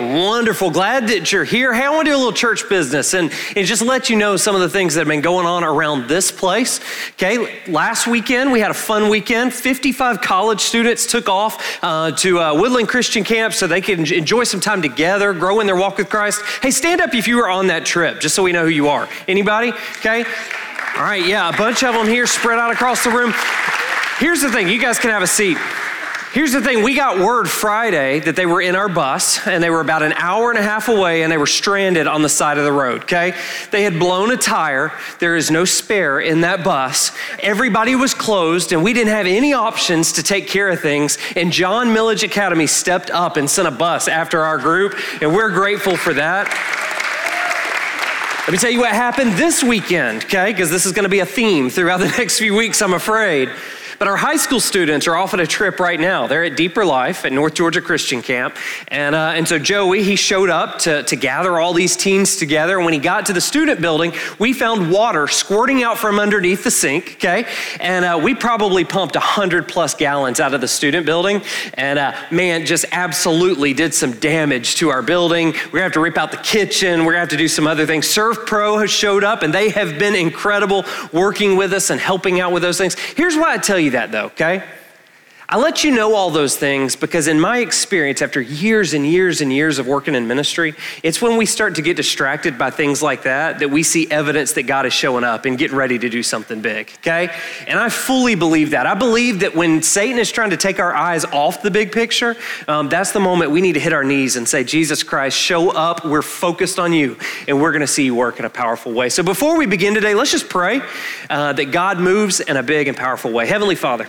Wonderful. Glad that you're here. Hey, I want to do a little church business and, and just let you know some of the things that have been going on around this place. Okay, last weekend we had a fun weekend. 55 college students took off uh, to uh, Woodland Christian Camp so they could enjoy some time together, grow in their walk with Christ. Hey, stand up if you were on that trip, just so we know who you are. Anybody? Okay. All right, yeah, a bunch of them here spread out across the room. Here's the thing you guys can have a seat. Here's the thing we got word Friday that they were in our bus and they were about an hour and a half away and they were stranded on the side of the road, okay? They had blown a tire. There is no spare in that bus. Everybody was closed and we didn't have any options to take care of things. And John Milledge Academy stepped up and sent a bus after our group, and we're grateful for that. Let me tell you what happened this weekend, okay? Because this is going to be a theme throughout the next few weeks, I'm afraid. But our high school students are off on a trip right now. They're at Deeper Life at North Georgia Christian Camp. And, uh, and so Joey, he showed up to, to gather all these teens together. And when he got to the student building, we found water squirting out from underneath the sink, okay? And uh, we probably pumped 100 plus gallons out of the student building. And uh, man, just absolutely did some damage to our building. We're gonna have to rip out the kitchen. We're gonna have to do some other things. SERVPRO has showed up and they have been incredible working with us and helping out with those things. Here's why I tell you that though, okay? I let you know all those things because, in my experience, after years and years and years of working in ministry, it's when we start to get distracted by things like that that we see evidence that God is showing up and getting ready to do something big, okay? And I fully believe that. I believe that when Satan is trying to take our eyes off the big picture, um, that's the moment we need to hit our knees and say, Jesus Christ, show up. We're focused on you, and we're to see you work in a powerful way. So, before we begin today, let's just pray uh, that God moves in a big and powerful way. Heavenly Father,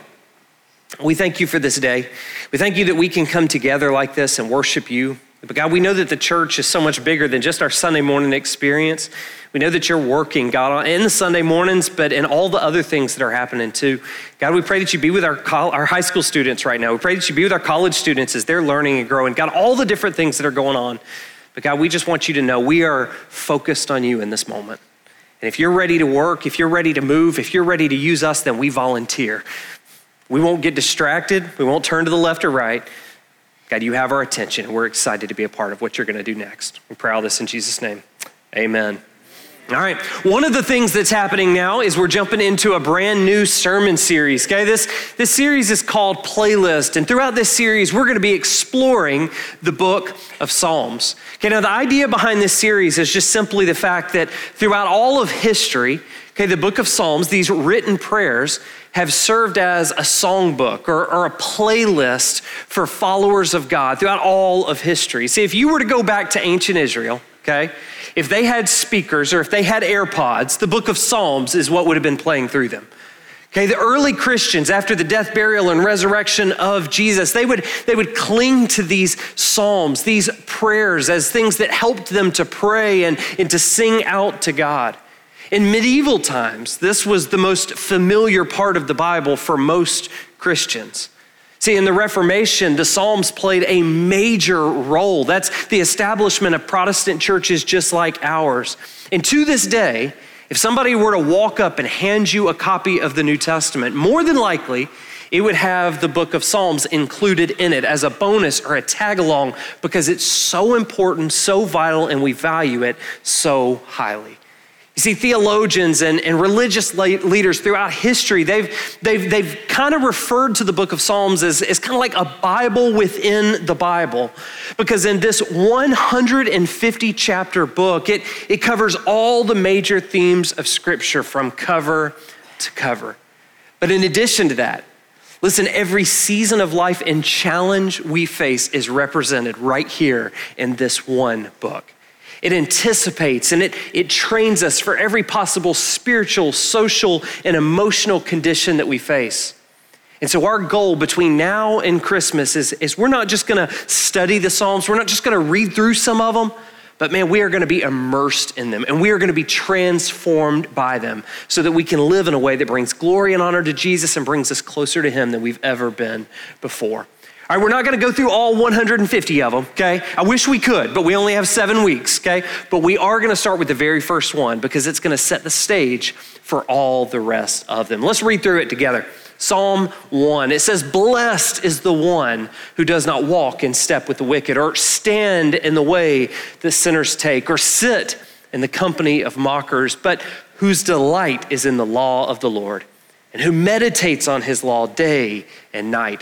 we thank you for this day. We thank you that we can come together like this and worship you. But God, we know that the church is so much bigger than just our Sunday morning experience. We know that you're working, God, in the Sunday mornings, but in all the other things that are happening too. God, we pray that you be with our, our high school students right now. We pray that you be with our college students as they're learning and growing. God, all the different things that are going on. But God, we just want you to know we are focused on you in this moment. And if you're ready to work, if you're ready to move, if you're ready to use us, then we volunteer. We won't get distracted. We won't turn to the left or right. God, you have our attention. We're excited to be a part of what you're going to do next. We pray all this in Jesus' name. Amen. All right. One of the things that's happening now is we're jumping into a brand new sermon series. Okay, this this series is called Playlist, and throughout this series, we're going to be exploring the book of Psalms. Okay, now the idea behind this series is just simply the fact that throughout all of history, okay, the book of Psalms, these written prayers, have served as a songbook or, or, a playlist for followers of God throughout all of history. See, if you were to go back to ancient Israel, okay, if they had speakers or if they had AirPods, the book of Psalms is what would have been playing through them. Okay, the early Christians, after the death, burial, and resurrection of Jesus, they would, they would cling to these psalms, these prayers, as things that helped them to pray and, and to sing out to God. In medieval times, this was the most familiar part of the Bible for most Christians. See, in the Reformation, the Psalms played a major role. That's the establishment of Protestant churches just like ours. And to this day, if somebody were to walk up and hand you a copy of the New Testament, more than likely, it would have the book of Psalms included in it as a bonus or a tag along because it's so important, so vital, and we value it so highly. You see, theologians and, and religious leaders throughout history, they've, they've, they've kind of referred to the book of Psalms as, as kind of like a Bible within the Bible. Because in this 150 chapter book, it, it covers all the major themes of Scripture from cover to cover. But in addition to that, listen, every season of life and challenge we face is represented right here in this one book. It anticipates and it, it trains us for every possible spiritual, social, and emotional condition that we face. And so, our goal between now and Christmas is, is we're not just gonna study the Psalms, we're not just gonna read through some of them, but man, we are to be immersed in them and we are to be transformed by them so that we can live in a way that brings glory and honor to Jesus and brings us closer to Him than we've ever been before. All right, we're not going to go through all 150 of them, okay? I wish we could, but we only have seven weeks, okay? But we are going to start with the very first one because it's going to set the stage for all the rest of them. Let's read through it together. Psalm 1. It says, Blessed is the one who does not walk in step with the wicked, or stand in the way that sinners take, or sit in the company of mockers, but whose delight is in the law of the Lord, and who meditates on his law day and night.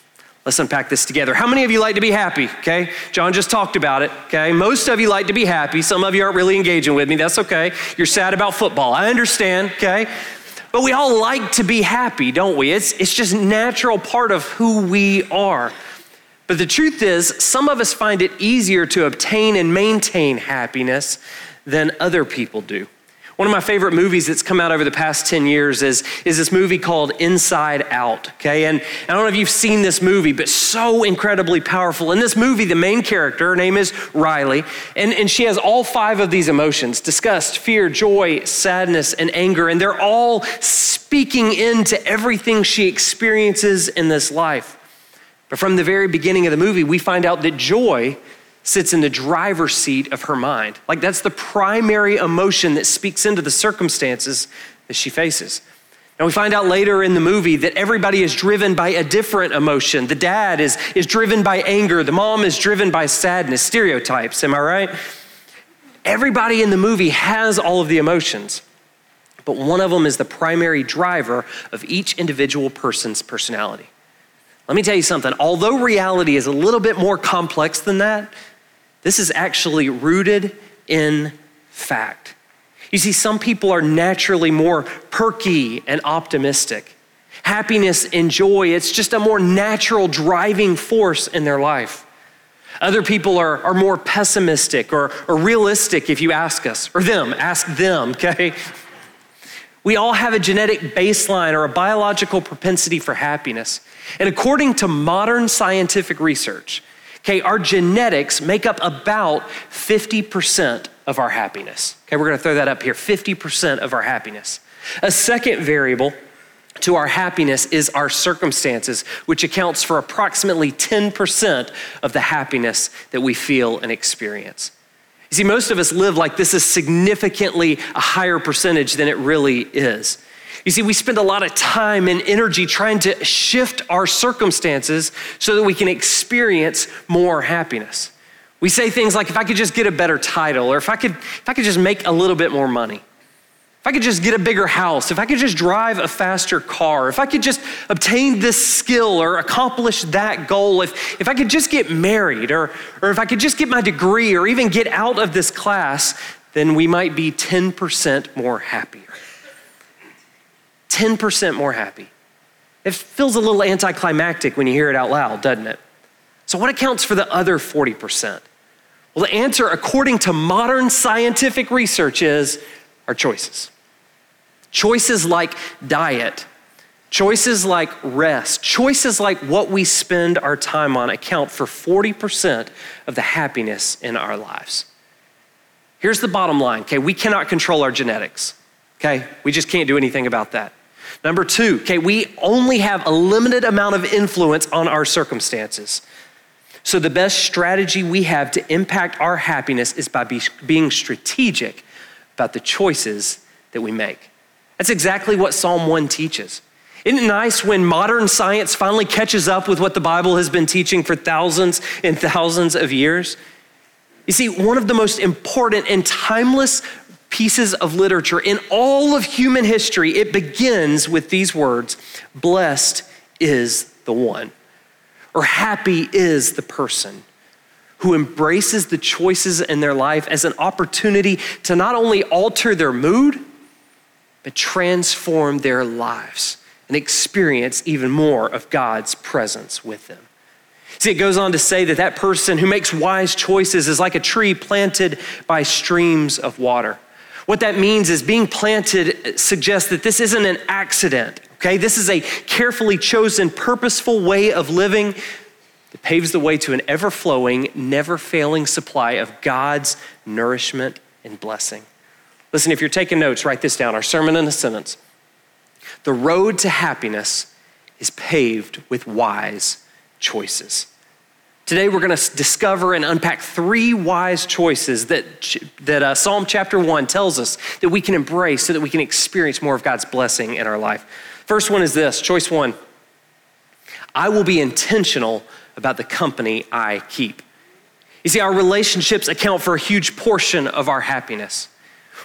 Let's unpack this together. How many of you like to be happy? Okay. John just talked about it. Okay. Most of you like to be happy. Some of you aren't really engaging with me. That's okay. You're sad about football. I understand. Okay. But we all like to be happy, don't we? It's, it's just natural part of who we are. But the truth is, some of us find it easier to obtain and maintain happiness than other people do. One of my favorite movies that's come out over the past 10 years is, is this movie called Inside Out. Okay, and I don't know if you've seen this movie, but so incredibly powerful. In this movie, the main character, her name is Riley, and, and she has all five of these emotions disgust, fear, joy, sadness, and anger, and they're all speaking into everything she experiences in this life. But from the very beginning of the movie, we find out that joy sits in the driver's seat of her mind. Like that's the primary emotion that speaks into the circumstances that she faces. And we find out later in the movie that everybody is driven by a different emotion. The dad is, is driven by anger, the mom is driven by sadness, stereotypes, am I right? Everybody in the movie has all of the emotions, but one of them is the primary driver of each individual person's personality. Let me tell you something, although reality is a little bit more complex than that, this is actually rooted in fact. You see, some people are naturally more perky and optimistic. Happiness and joy, it's just a more natural driving force in their life. Other people are, are more pessimistic or, or realistic if you ask us, or them, ask them, okay? We all have a genetic baseline or a biological propensity for happiness. And according to modern scientific research, Okay, our genetics make up about 50% of our happiness. Okay, we're gonna throw that up here 50% of our happiness. A second variable to our happiness is our circumstances, which accounts for approximately 10% of the happiness that we feel and experience. You see, most of us live like this is significantly a higher percentage than it really is. You see, we spend a lot of time and energy trying to shift our circumstances so that we can experience more happiness. We say things like, if I could just get a better title, or if I could, if I could just make a little bit more money, if I could just get a bigger house, if I could just drive a faster car, if I could just obtain this skill or accomplish that goal, if, if I could just get married, or, or if I could just get my degree, or even get out of this class, then we might be 10% more happier. 10% more happy. It feels a little anticlimactic when you hear it out loud, doesn't it? So, what accounts for the other 40%? Well, the answer, according to modern scientific research, is our choices. Choices like diet, choices like rest, choices like what we spend our time on account for 40% of the happiness in our lives. Here's the bottom line, okay? We cannot control our genetics, okay? We just can't do anything about that. Number two, okay, we only have a limited amount of influence on our circumstances. So, the best strategy we have to impact our happiness is by be, being strategic about the choices that we make. That's exactly what Psalm 1 teaches. Isn't it nice when modern science finally catches up with what the Bible has been teaching for thousands and thousands of years? You see, one of the most important and timeless pieces of literature in all of human history, it begins with these words Blessed is the one, or happy is the person who embraces the choices in their life as an opportunity to not only alter their mood, but transform their lives and experience even more of God's presence with them. See, it goes on to say that that person who makes wise choices is like a tree planted by streams of water. What that means is being planted suggests that this isn't an accident, okay? This is a carefully chosen, purposeful way of living that paves the way to an ever flowing, never failing supply of God's nourishment and blessing. Listen, if you're taking notes, write this down our sermon in a sentence. The road to happiness is paved with wise choices. Today, we're going to discover and unpack three wise choices that, that uh, Psalm chapter 1 tells us that we can embrace so that we can experience more of God's blessing in our life. First one is this choice one I will be intentional about the company I keep. You see, our relationships account for a huge portion of our happiness.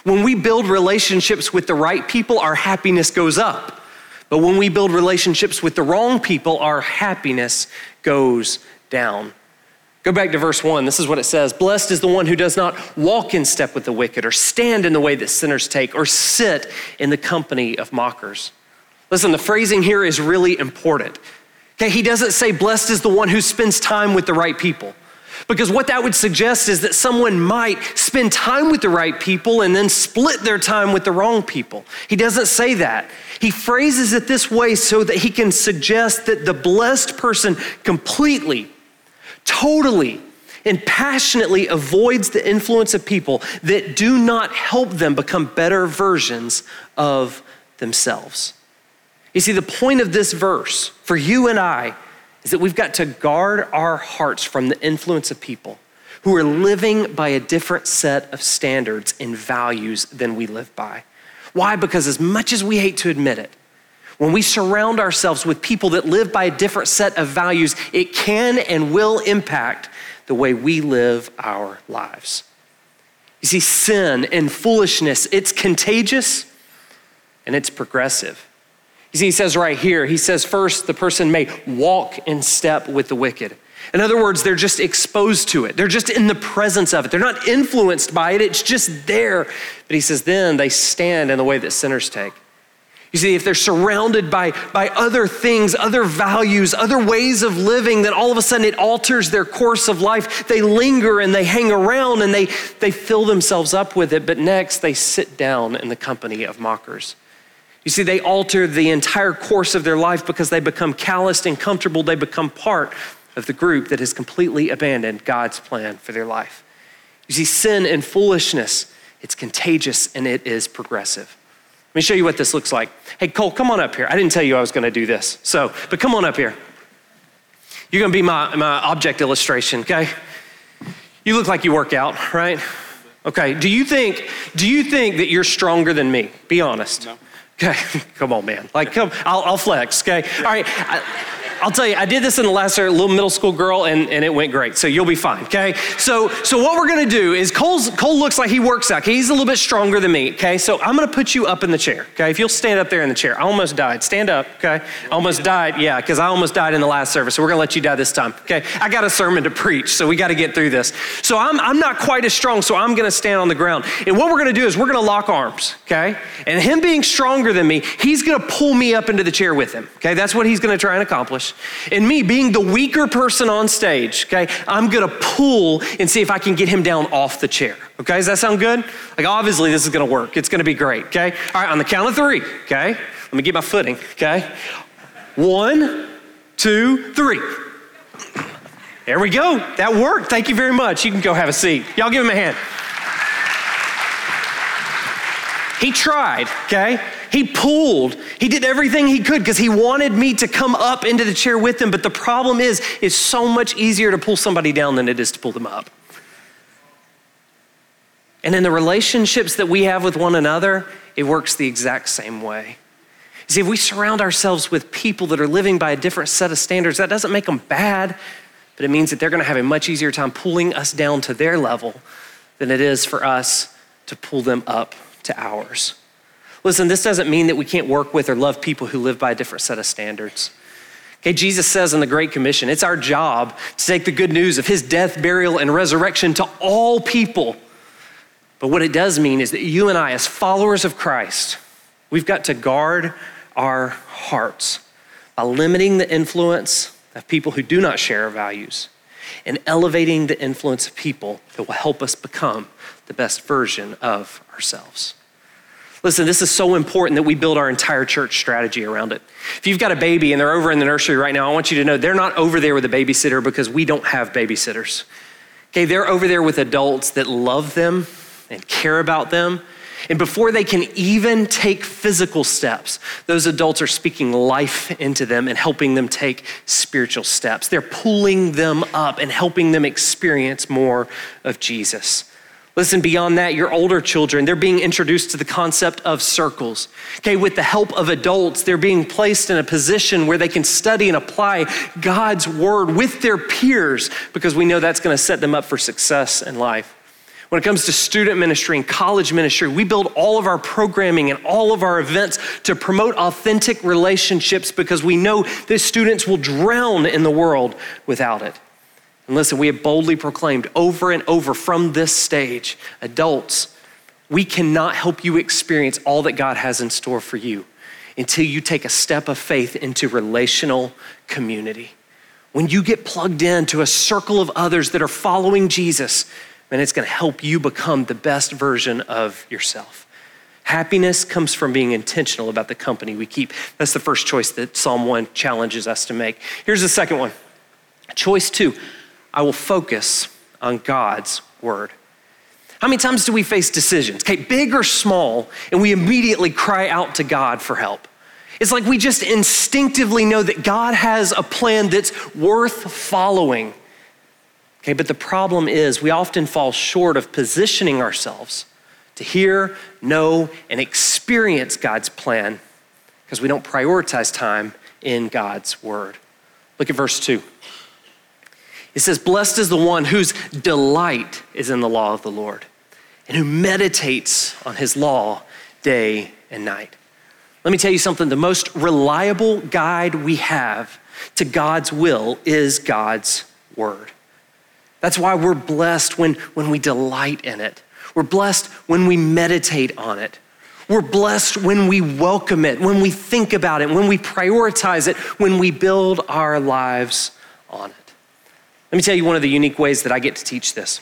When we build relationships with the right people, our happiness goes up. But when we build relationships with the wrong people, our happiness goes down. Go back to verse 1. This is what it says Blessed is the one who does not walk in step with the wicked, or stand in the way that sinners take, or sit in the company of mockers. Listen, the phrasing here is really important. Okay, he doesn't say, Blessed is the one who spends time with the right people. Because what that would suggest is that someone might spend time with the right people and then split their time with the wrong people. He doesn't say that. He phrases it this way so that he can suggest that the blessed person completely, totally, and passionately avoids the influence of people that do not help them become better versions of themselves. You see, the point of this verse for you and I is that we've got to guard our hearts from the influence of people who are living by a different set of standards and values than we live by. Why? Because as much as we hate to admit it, when we surround ourselves with people that live by a different set of values, it can and will impact the way we live our lives. You see, sin and foolishness, it's contagious and it's progressive. You see, he says right here, he says, first, the person may walk in step with the wicked. In other words, they're just exposed to it. They're just in the presence of it. They're not influenced by it. It's just there. But he says, then they stand in the way that sinners take. You see, if they're surrounded by, by other things, other values, other ways of living, then all of a sudden it alters their course of life. They linger and they hang around and they, they fill themselves up with it. But next, they sit down in the company of mockers. You see, they alter the entire course of their life because they become calloused and comfortable. They become part of the group that has completely abandoned God's plan for their life. You see, sin and foolishness, it's contagious and it is progressive. Let me show you what this looks like. Hey, Cole, come on up here. I didn't tell you I was going to do this. So, but come on up here. You're going to be my, my object illustration, okay? You look like you work out, right? Okay. Do you think do you think that you're stronger than me? Be honest. No. Okay, come on, man. Like, come, I'll, I'll flex, okay? All right. I, I'll tell you, I did this in the last year, little middle school girl, and, and it went great. So you'll be fine, okay? So, so what we're gonna do is Cole's, Cole looks like he works out. He's a little bit stronger than me, okay? So I'm gonna put you up in the chair, okay? If you'll stand up there in the chair. I almost died. Stand up, okay? Almost died, yeah, because I almost died in the last service. So we're gonna let you die this time, okay? I got a sermon to preach, so we gotta get through this. So I'm, I'm not quite as strong, so I'm gonna stand on the ground. And what we're gonna do is we're gonna lock arms, okay? And him being stronger than me, he's gonna pull me up into the chair with him, okay? That's what he's gonna try and accomplish. And me being the weaker person on stage, okay, I'm gonna pull and see if I can get him down off the chair. Okay, does that sound good? Like, obviously, this is gonna work. It's gonna be great, okay? All right, on the count of three, okay? Let me get my footing, okay? One, two, three. There we go. That worked. Thank you very much. You can go have a seat. Y'all give him a hand. He tried, okay? He pulled. He did everything he could because he wanted me to come up into the chair with him. But the problem is, it's so much easier to pull somebody down than it is to pull them up. And in the relationships that we have with one another, it works the exact same way. You see, if we surround ourselves with people that are living by a different set of standards, that doesn't make them bad, but it means that they're going to have a much easier time pulling us down to their level than it is for us to pull them up to ours. Listen, this doesn't mean that we can't work with or love people who live by a different set of standards. Okay, Jesus says in the Great Commission, it's our job to take the good news of his death, burial, and resurrection to all people. But what it does mean is that you and I, as followers of Christ, we've got to guard our hearts by limiting the influence of people who do not share our values and elevating the influence of people that will help us become the best version of ourselves. Listen, this is so important that we build our entire church strategy around it. If you've got a baby and they're over in the nursery right now, I want you to know they're not over there with a babysitter because we don't have babysitters. Okay, they're over there with adults that love them and care about them. And before they can even take physical steps, those adults are speaking life into them and helping them take spiritual steps. They're pulling them up and helping them experience more of Jesus. Listen, beyond that, your older children, they're being introduced to the concept of circles. Okay, with the help of adults, they're being placed in a position where they can study and apply God's word with their peers because we know that's going to set them up for success in life. When it comes to student ministry and college ministry, we build all of our programming and all of our events to promote authentic relationships because we know that students will drown in the world without it. And listen, we have boldly proclaimed over and over from this stage, adults, we cannot help you experience all that God has in store for you until you take a step of faith into relational community. When you get plugged into a circle of others that are following Jesus, then it's going to help you become the best version of yourself. Happiness comes from being intentional about the company we keep. That's the first choice that Psalm 1 challenges us to make. Here's the second one. Choice two I will focus on God's word. How many times do we face decisions, okay, big or small, and we immediately cry out to God for help? It's like we just instinctively know that God has a plan that's worth following. Okay, but the problem is we often fall short of positioning ourselves to hear, know, and experience God's plan because we don't prioritize time in God's word. Look at verse 2. It says, Blessed is the one whose delight is in the law of the Lord and who meditates on his law day and night. Let me tell you something the most reliable guide we have to God's will is God's word. That's why we're blessed when, when we delight in it. We're blessed when we meditate on it. We're blessed when we welcome it, when we think about it, when we prioritize it, when we build our lives on it. Let me tell you one of the unique ways that I get to teach this.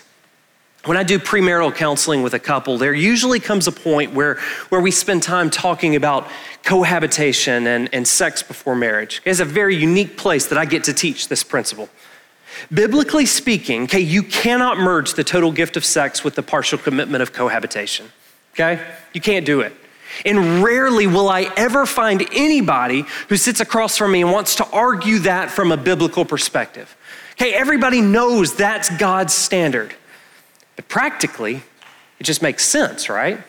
When I do premarital counseling with a couple, there usually comes a point where, where we spend time talking about cohabitation and, and sex before marriage. It's a very unique place that I get to teach this principle. Biblically speaking, okay, you cannot merge the total gift of sex with the partial commitment of cohabitation. Okay? You can't do it. And rarely will I ever find anybody who sits across from me and wants to argue that from a biblical perspective. Okay, everybody knows that's God's standard. But practically, it just makes sense, right?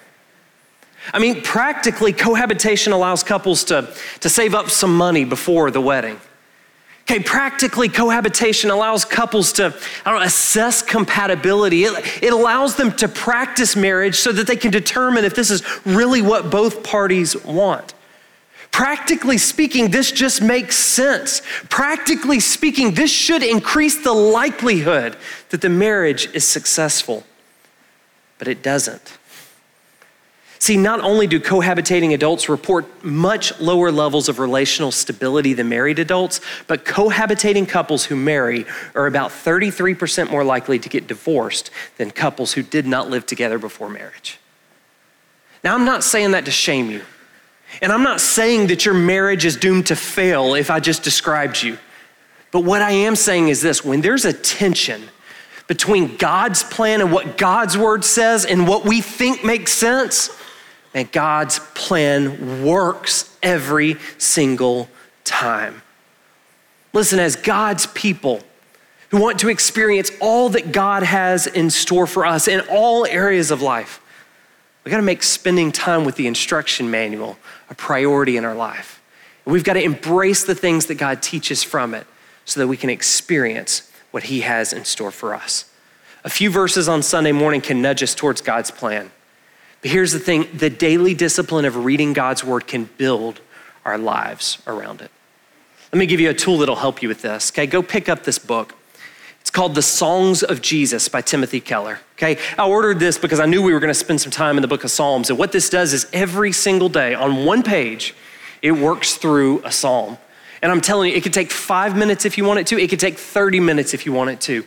I mean, practically, cohabitation allows couples to, to save up some money before the wedding. Okay, practically, cohabitation allows couples to, I don't know, assess compatibility. It, it allows them to practice marriage so that they can determine if this is really what both parties want. Practically speaking, this just makes sense. Practically speaking, this should increase the likelihood that the marriage is successful, but it doesn't. See, not only do cohabitating adults report much lower levels of relational stability than married adults, but cohabitating couples who marry are about 33% more likely to get divorced than couples who did not live together before marriage. Now, I'm not saying that to shame you. And I'm not saying that your marriage is doomed to fail if I just described you. But what I am saying is this when there's a tension between God's plan and what God's word says and what we think makes sense, and God's plan works every single time. Listen, as God's people who want to experience all that God has in store for us in all areas of life, we got to make spending time with the instruction manual a priority in our life. We've got to embrace the things that God teaches from it so that we can experience what He has in store for us. A few verses on Sunday morning can nudge us towards God's plan. But here's the thing the daily discipline of reading God's word can build our lives around it. Let me give you a tool that'll help you with this. Okay, go pick up this book. Called The Songs of Jesus by Timothy Keller. Okay, I ordered this because I knew we were going to spend some time in the book of Psalms. And what this does is every single day on one page, it works through a psalm. And I'm telling you, it could take five minutes if you want it to, it could take 30 minutes if you want it to.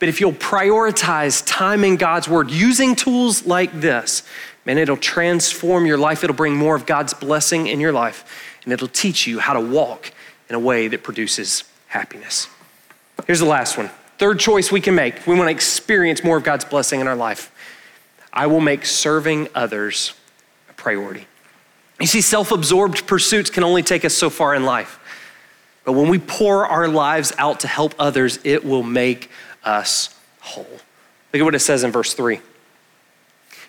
But if you'll prioritize time in God's word using tools like this, man, it'll transform your life. It'll bring more of God's blessing in your life, and it'll teach you how to walk in a way that produces happiness. Here's the last one. Third choice we can make. We want to experience more of God's blessing in our life. I will make serving others a priority. You see, self absorbed pursuits can only take us so far in life. But when we pour our lives out to help others, it will make us whole. Look at what it says in verse 3. It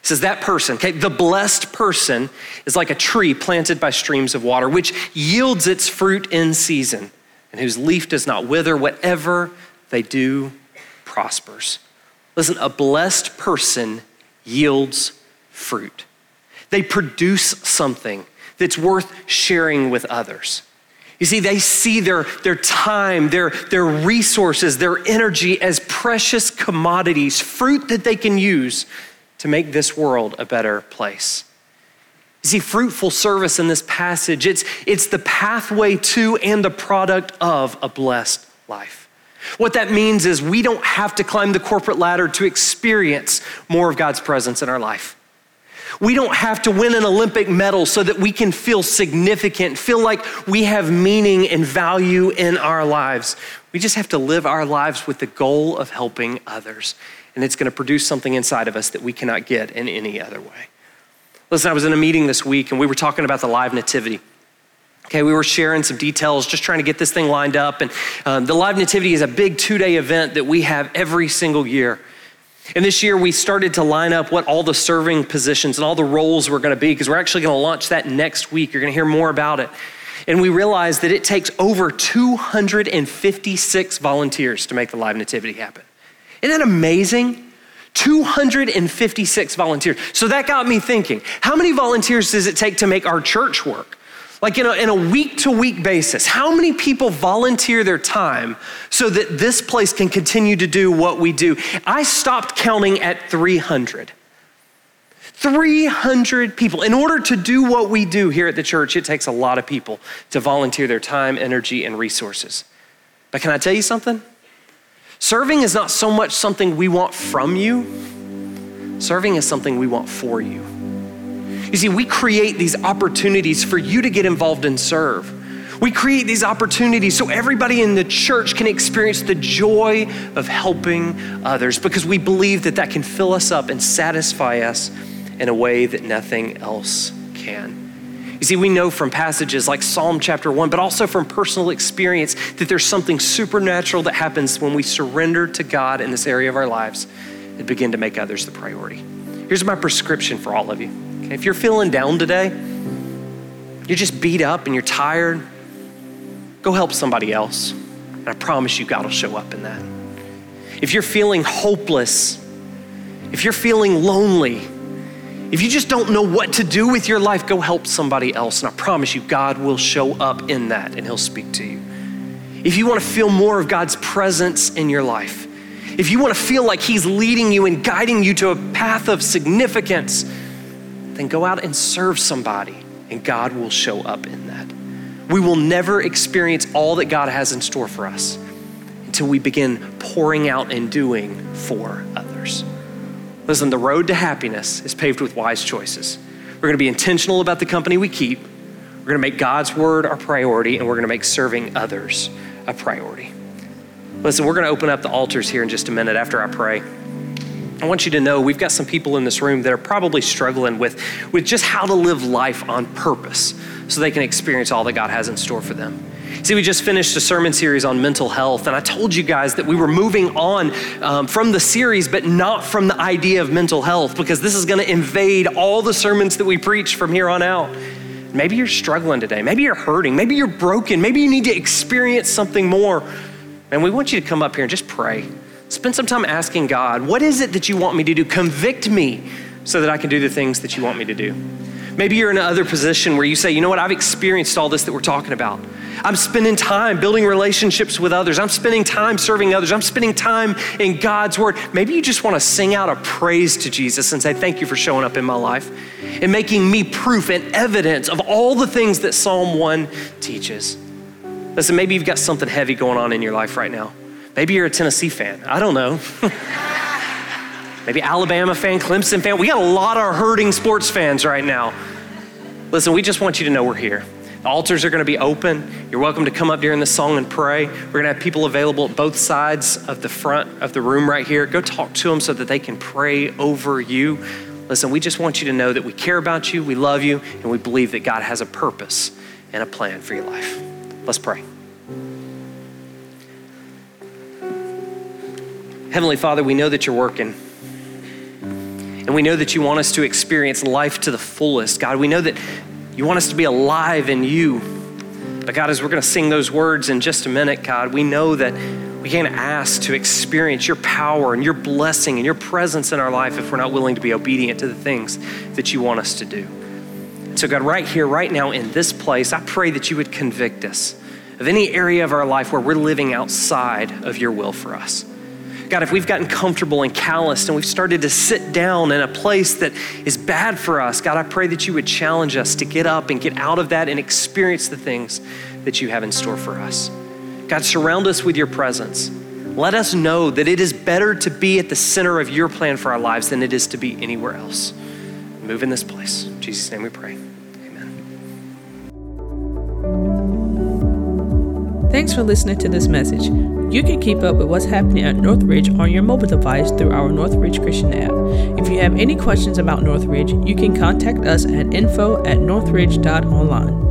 says, That person, okay, the blessed person is like a tree planted by streams of water, which yields its fruit in season, and whose leaf does not wither. Whatever they do prospers. Listen, a blessed person yields fruit, they produce something that's worth sharing with others. You see, they see their, their time, their, their resources, their energy as precious commodities, fruit that they can use to make this world a better place. You see, fruitful service in this passage, it's, it's the pathway to and the product of a blessed life. What that means is we don't have to climb the corporate ladder to experience more of God's presence in our life. We don't have to win an Olympic medal so that we can feel significant, feel like we have meaning and value in our lives. We just have to live our lives with the goal of helping others. And it's going to produce something inside of us that we cannot get in any other way. Listen, I was in a meeting this week and we were talking about the live nativity. Okay, we were sharing some details, just trying to get this thing lined up. And um, the Live Nativity is a big two day event that we have every single year. And this year we started to line up what all the serving positions and all the roles were going to be because we're actually going to launch that next week. You're going to hear more about it. And we realized that it takes over 256 volunteers to make the live nativity happen. Isn't that amazing? 256 volunteers. So that got me thinking how many volunteers does it take to make our church work? Like in a, in a week to week basis, how many people volunteer their time so that this place can continue to do what we do? I stopped counting at 300. 300 people. In order to do what we do here at the church, it takes a lot of people to volunteer their time, energy, and resources. But can I tell you something? Serving is not so much something we want from you, serving is something we want for you. You see, we create these opportunities for you to get involved and serve. We create these opportunities so everybody in the church can experience the joy of helping others because we believe that that can fill us up and satisfy us in a way that nothing else can. You see, we know from passages like Psalm chapter 1, but also from personal experience, that there's something supernatural that happens when we surrender to God in this area of our lives and begin to make others the priority. Here's my prescription for all of you Okay, if you're feeling down today, you're just beat up and you're tired, go help somebody else. And I promise you, God will show up in that. If you're feeling hopeless, if you're feeling lonely, if you just don't know what to do with your life, go help somebody else. And I promise you, God will show up in that and He'll speak to you. If you want to feel more of God's presence in your life, if you want to feel like He's leading you and guiding you to a path of significance, then go out and serve somebody, and God will show up in that. We will never experience all that God has in store for us until we begin pouring out and doing for others. Listen, the road to happiness is paved with wise choices. We're going to be intentional about the company we keep. We're going to make God's word our priority, and we're going to make serving others a priority. Listen, we're going to open up the altars here in just a minute after I pray. I want you to know we've got some people in this room that are probably struggling with, with just how to live life on purpose so they can experience all that God has in store for them. See, we just finished a sermon series on mental health, and I told you guys that we were moving on um, from the series, but not from the idea of mental health, because this is going to invade all the sermons that we preach from here on out. Maybe you're struggling today. Maybe you're hurting. Maybe you're broken. Maybe you need to experience something more. And we want you to come up here and just pray. Spend some time asking God, what is it that you want me to do? Convict me so that I can do the things that you want me to do. Maybe you're in another position where you say, you know what, I've experienced all this that we're talking about. I'm spending time building relationships with others. I'm spending time serving others. I'm spending time in God's Word. Maybe you just want to sing out a praise to Jesus and say, Thank you for showing up in my life and making me proof and evidence of all the things that Psalm 1 teaches. Listen, maybe you've got something heavy going on in your life right now. Maybe you're a Tennessee fan. I don't know. maybe Alabama fan, Clemson fan. We got a lot of hurting sports fans right now. Listen, we just want you to know we're here. The altars are going to be open. You're welcome to come up during the song and pray. We're going to have people available at both sides of the front of the room right here. Go talk to them so that they can pray over you. Listen, we just want you to know that we care about you, we love you, and we believe that God has a purpose and a plan for your life. Let's pray. Heavenly Father, we know that you're working. And we know that you want us to experience life to the fullest. God, we know that you want us to be alive in you. But God, as we're going to sing those words in just a minute, God, we know that we can't ask to experience your power and your blessing and your presence in our life if we're not willing to be obedient to the things that you want us to do. So, God, right here, right now in this place, I pray that you would convict us of any area of our life where we're living outside of your will for us. God, if we've gotten comfortable and calloused and we've started to sit down in a place that is bad for us, God, I pray that you would challenge us to get up and get out of that and experience the things that you have in store for us. God, surround us with your presence. Let us know that it is better to be at the center of your plan for our lives than it is to be anywhere else. Move in this place. In Jesus' name we pray. Amen. Thanks for listening to this message. You can keep up with what's happening at Northridge on your mobile device through our Northridge Christian app. If you have any questions about Northridge, you can contact us at info at northridge.online.